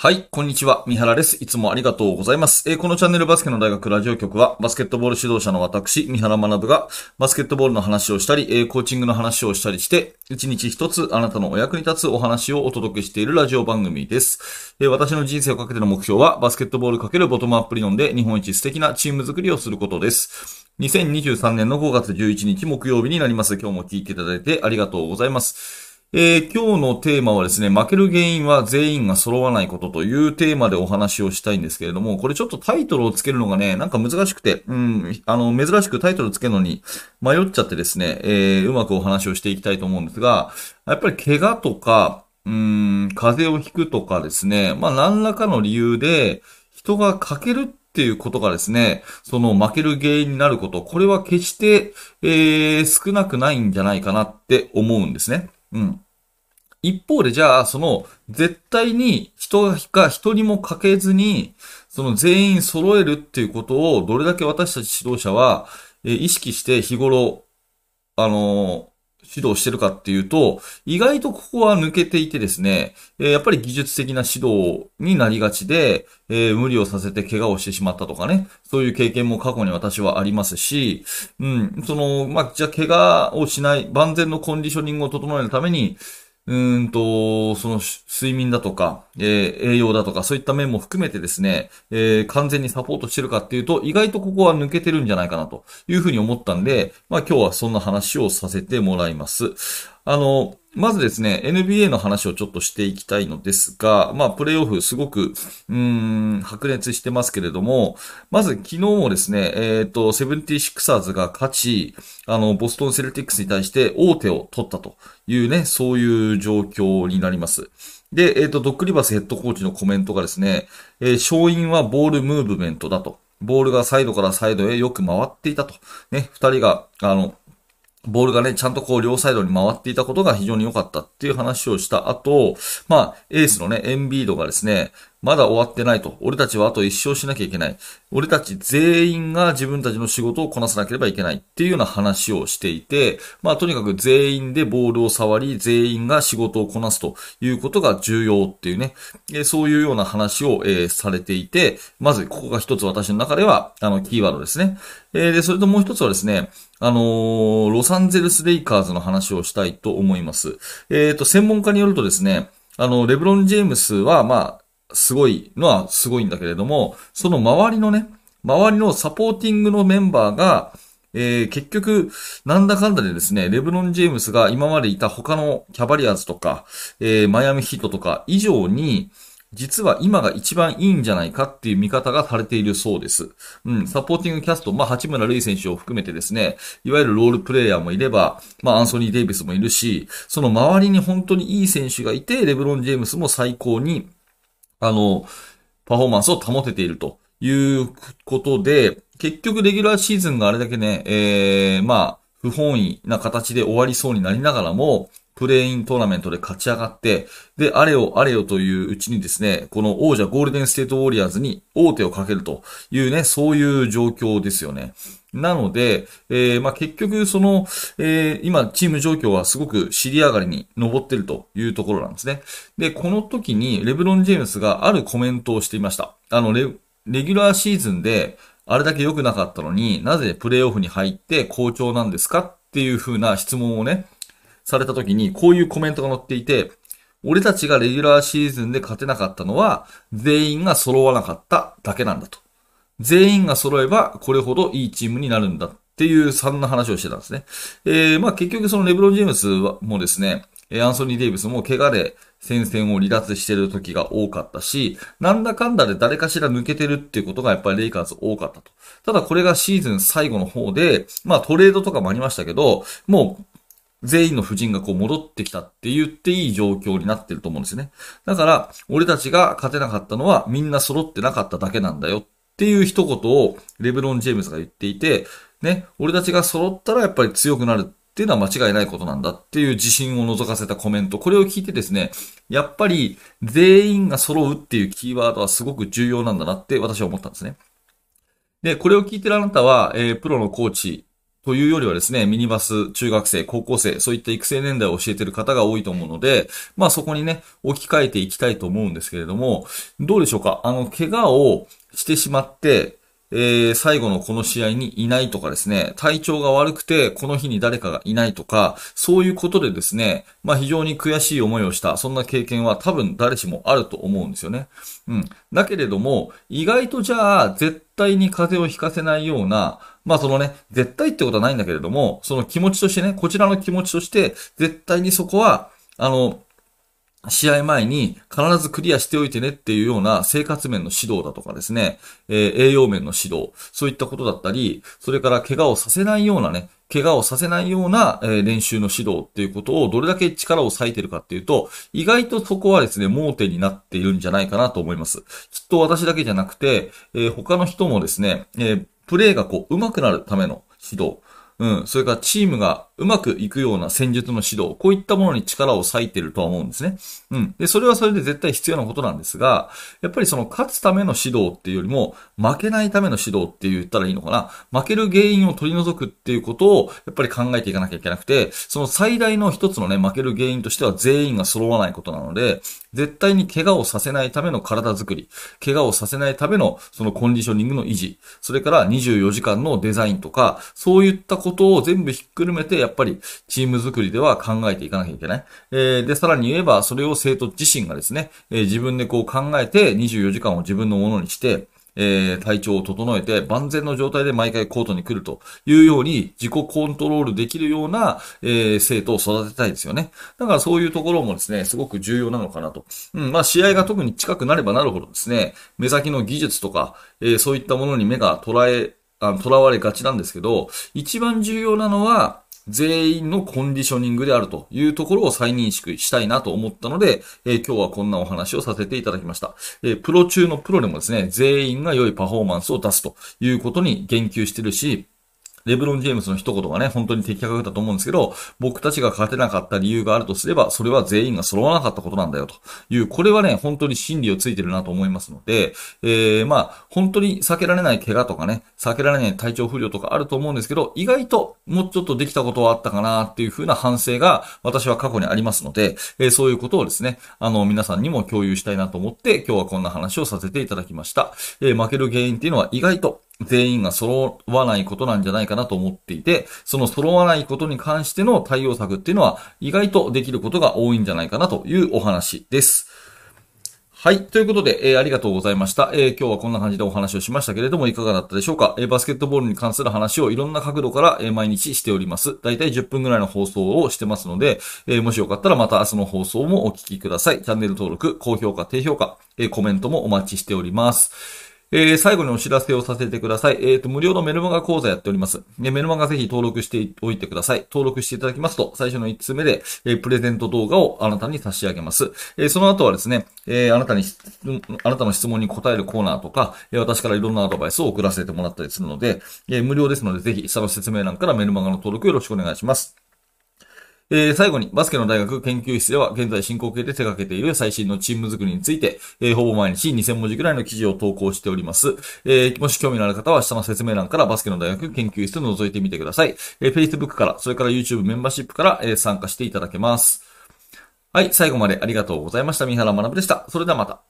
はい、こんにちは。三原です。いつもありがとうございます。えー、このチャンネルバスケの大学ラジオ局は、バスケットボール指導者の私、三原学が、バスケットボールの話をしたり、えー、コーチングの話をしたりして、一日一つあなたのお役に立つお話をお届けしているラジオ番組です。えー、私の人生をかけての目標は、バスケットボールかけるボトムアップ理論で日本一素敵なチーム作りをすることです。2023年の5月11日木曜日になります。今日も聞いていただいてありがとうございます。えー、今日のテーマはですね、負ける原因は全員が揃わないことというテーマでお話をしたいんですけれども、これちょっとタイトルをつけるのがね、なんか難しくて、うん、あの、珍しくタイトルつけるのに迷っちゃってですね、えー、うまくお話をしていきたいと思うんですが、やっぱり怪我とか、うん、風邪をひくとかですね、まあ何らかの理由で人が欠けるっていうことがですね、その負ける原因になること、これは決して、えー、少なくないんじゃないかなって思うんですね。うん。一方でじゃあ、その、絶対に人が人にもかけずに、その全員揃えるっていうことを、どれだけ私たち指導者は、え意識して日頃、あの指導してるかっていうと、意外とここは抜けていてですね、やっぱり技術的な指導になりがちで、え、無理をさせて怪我をしてしまったとかね、そういう経験も過去に私はありますし、うん、その、まあ、じゃあ怪我をしない、万全のコンディショニングを整えるために、うんと、その睡眠だとか、えー、栄養だとか、そういった面も含めてですね、えー、完全にサポートしてるかっていうと、意外とここは抜けてるんじゃないかなというふうに思ったんで、まあ今日はそんな話をさせてもらいます。あの、まずですね、NBA の話をちょっとしていきたいのですが、まあ、プレイオフすごく、うん、白熱してますけれども、まず昨日もですね、えっ、ー、と、セブンティシクサーズが勝ち、あの、ボストンセルティックスに対して大手を取ったというね、そういう状況になります。で、えっ、ー、と、ドックリバスヘッドコーチのコメントがですね、えー、勝因はボールムーブメントだと。ボールがサイドからサイドへよく回っていたと。ね、二人が、あの、ボールがね、ちゃんとこう両サイドに回っていたことが非常に良かったっていう話をした後、まあ、エースのね、エンビードがですね、まだ終わってないと。俺たちはあと一生しなきゃいけない。俺たち全員が自分たちの仕事をこなさなければいけないっていうような話をしていて、まあとにかく全員でボールを触り、全員が仕事をこなすということが重要っていうね、そういうような話を、えー、されていて、まずここが一つ私の中では、あの、キーワードですね。えー、で、それともう一つはですね、あのー、ロサンゼルスレイカーズの話をしたいと思います。えっ、と、専門家によるとですね、あの、レブロン・ジェームスは、まあ、すごいのはすごいんだけれども、その周りのね、周りのサポーティングのメンバーが、えー、結局、なんだかんだでですね、レブロン・ジェームスが今までいた他のキャバリアーズとか、えー、マイアミヒットとか以上に、実は今が一番いいんじゃないかっていう見方がされているそうです。うん、サポーティングキャスト、まあ、八村塁選手を含めてですね、いわゆるロールプレイヤーもいれば、まあ、アンソニー・デイビスもいるし、その周りに本当にいい選手がいて、レブロン・ジェームスも最高にあの、パフォーマンスを保てているということで、結局レギュラーシーズンがあれだけね、えー、まあ、不本意な形で終わりそうになりながらも、プレイントーナメントで勝ち上がって、で、あれよあれよといううちにですね、この王者ゴールデンステートウォリアーズに王手をかけるというね、そういう状況ですよね。なので、えー、まあ、結局、その、えー、今、チーム状況はすごく尻上がりに登ってるというところなんですね。で、この時に、レブロン・ジェームスがあるコメントをしていました。あの、レ、レギュラーシーズンで、あれだけ良くなかったのになぜプレイオフに入って好調なんですかっていう風な質問をね、された時に、こういうコメントが載っていて、俺たちがレギュラーシーズンで勝てなかったのは、全員が揃わなかっただけなんだと。全員が揃えば、これほどいいチームになるんだっていう、そんな話をしてたんですね。えー、まあ結局そのレブロン・ジェームスもですね、アンソニー・デイビスも怪我で戦線を離脱してる時が多かったし、なんだかんだで誰かしら抜けてるっていうことがやっぱりレイカーズ多かったと。ただこれがシーズン最後の方で、まあトレードとかもありましたけど、もう全員の夫人がこう戻ってきたって言っていい状況になってると思うんですよね。だから、俺たちが勝てなかったのはみんな揃ってなかっただけなんだよっていう一言をレブロン・ジェームズが言っていて、ね、俺たちが揃ったらやっぱり強くなるっていうのは間違いないことなんだっていう自信を覗かせたコメント。これを聞いてですね、やっぱり全員が揃うっていうキーワードはすごく重要なんだなって私は思ったんですね。で、これを聞いてるあなたは、えー、プロのコーチというよりはですね、ミニバス、中学生、高校生、そういった育成年代を教えている方が多いと思うので、まあそこにね、置き換えていきたいと思うんですけれども、どうでしょうか？あの、怪我をしてしまって、えー、最後のこの試合にいないとかですね、体調が悪くてこの日に誰かがいないとか、そういうことでですね、まあ非常に悔しい思いをした、そんな経験は多分誰しもあると思うんですよね。うん。だけれども、意外とじゃあ、絶対に風邪をひかせないような、まあそのね、絶対ってことはないんだけれども、その気持ちとしてね、こちらの気持ちとして、絶対にそこは、あの、試合前に必ずクリアしておいてねっていうような生活面の指導だとかですね、えー、栄養面の指導、そういったことだったり、それから怪我をさせないようなね、怪我をさせないような、え、練習の指導っていうことをどれだけ力を割いてるかっていうと、意外とそこはですね、盲点になっているんじゃないかなと思います。きっと私だけじゃなくて、えー、他の人もですね、えプレーがこう、上手くなるための指導、うん。それからチームがうまくいくような戦術の指導、こういったものに力を割いてるとは思うんですね。うん。で、それはそれで絶対必要なことなんですが、やっぱりその勝つための指導っていうよりも、負けないための指導って言ったらいいのかな。負ける原因を取り除くっていうことを、やっぱり考えていかなきゃいけなくて、その最大の一つのね、負ける原因としては全員が揃わないことなので、絶対に怪我をさせないための体づくり、怪我をさせないためのそのコンディショニングの維持、それから24時間のデザインとか、そういったことを全部ひっくるめて、やっぱりチームづくりでは考えていかなきゃいけない。えー、で、さらに言えば、それを生徒自身がですね、えー、自分でこう考えて24時間を自分のものにして、えー、体調を整えて万全の状態で毎回コートに来るというように自己コントロールできるような、えー、生徒を育てたいですよね。だからそういうところもですね、すごく重要なのかなと。うん、まあ試合が特に近くなればなるほどですね、目先の技術とか、えー、そういったものに目が捉え、あの、囚われがちなんですけど、一番重要なのは、全員のコンディショニングであるというところを再認識したいなと思ったので、えー、今日はこんなお話をさせていただきました。えー、プロ中のプロでもですね、全員が良いパフォーマンスを出すということに言及してるし、レブロン・ジェームスの一言がね、本当に的確だったと思うんですけど、僕たちが勝てなかった理由があるとすれば、それは全員が揃わなかったことなんだよという、これはね、本当に真理をついてるなと思いますので、えー、まあ、本当に避けられない怪我とかね、避けられない体調不良とかあると思うんですけど、意外ともうちょっとできたことはあったかなっていう風な反省が私は過去にありますので、えー、そういうことをですね、あの、皆さんにも共有したいなと思って、今日はこんな話をさせていただきました。えー、負ける原因っていうのは意外と全員が揃わないことなんじゃないかなと思っていて、その揃わないことに関しての対応策っていうのは意外とできることが多いんじゃないかなというお話です。はい。ということで、えー、ありがとうございました。えー、今日はこんな感じでお話をしましたけれども、いかがだったでしょうか？えー、バスケットボールに関する話をいろんな角度から、え毎日しております。だいたい10分ぐらいの放送をしてますので、えもしよかったらまた明日の放送もお聞きください。チャンネル登録、高評価、低評価、えコメントもお待ちしております。えー、最後にお知らせをさせてください。えっ、ー、と、無料のメルマガ講座やっております。メルマガぜひ登録しておいてください。登録していただきますと、最初の1つ目で、えー、プレゼント動画をあなたに差し上げます。えー、その後はですね、えー、あなたに、あなたの質問に答えるコーナーとか、えー、私からいろんなアドバイスを送らせてもらったりするので、えー、無料ですので、ぜひ下の説明欄からメルマガの登録よろしくお願いします。えー、最後に、バスケの大学研究室では、現在進行形で手掛けている最新のチーム作りについて、えー、ほぼ毎日2000文字くらいの記事を投稿しております。えー、もし興味のある方は、下の説明欄からバスケの大学研究室を覗いてみてください。えー、Facebook から、それから YouTube メンバーシップから、えー、参加していただけます。はい、最後までありがとうございました。三原学でした。それではまた。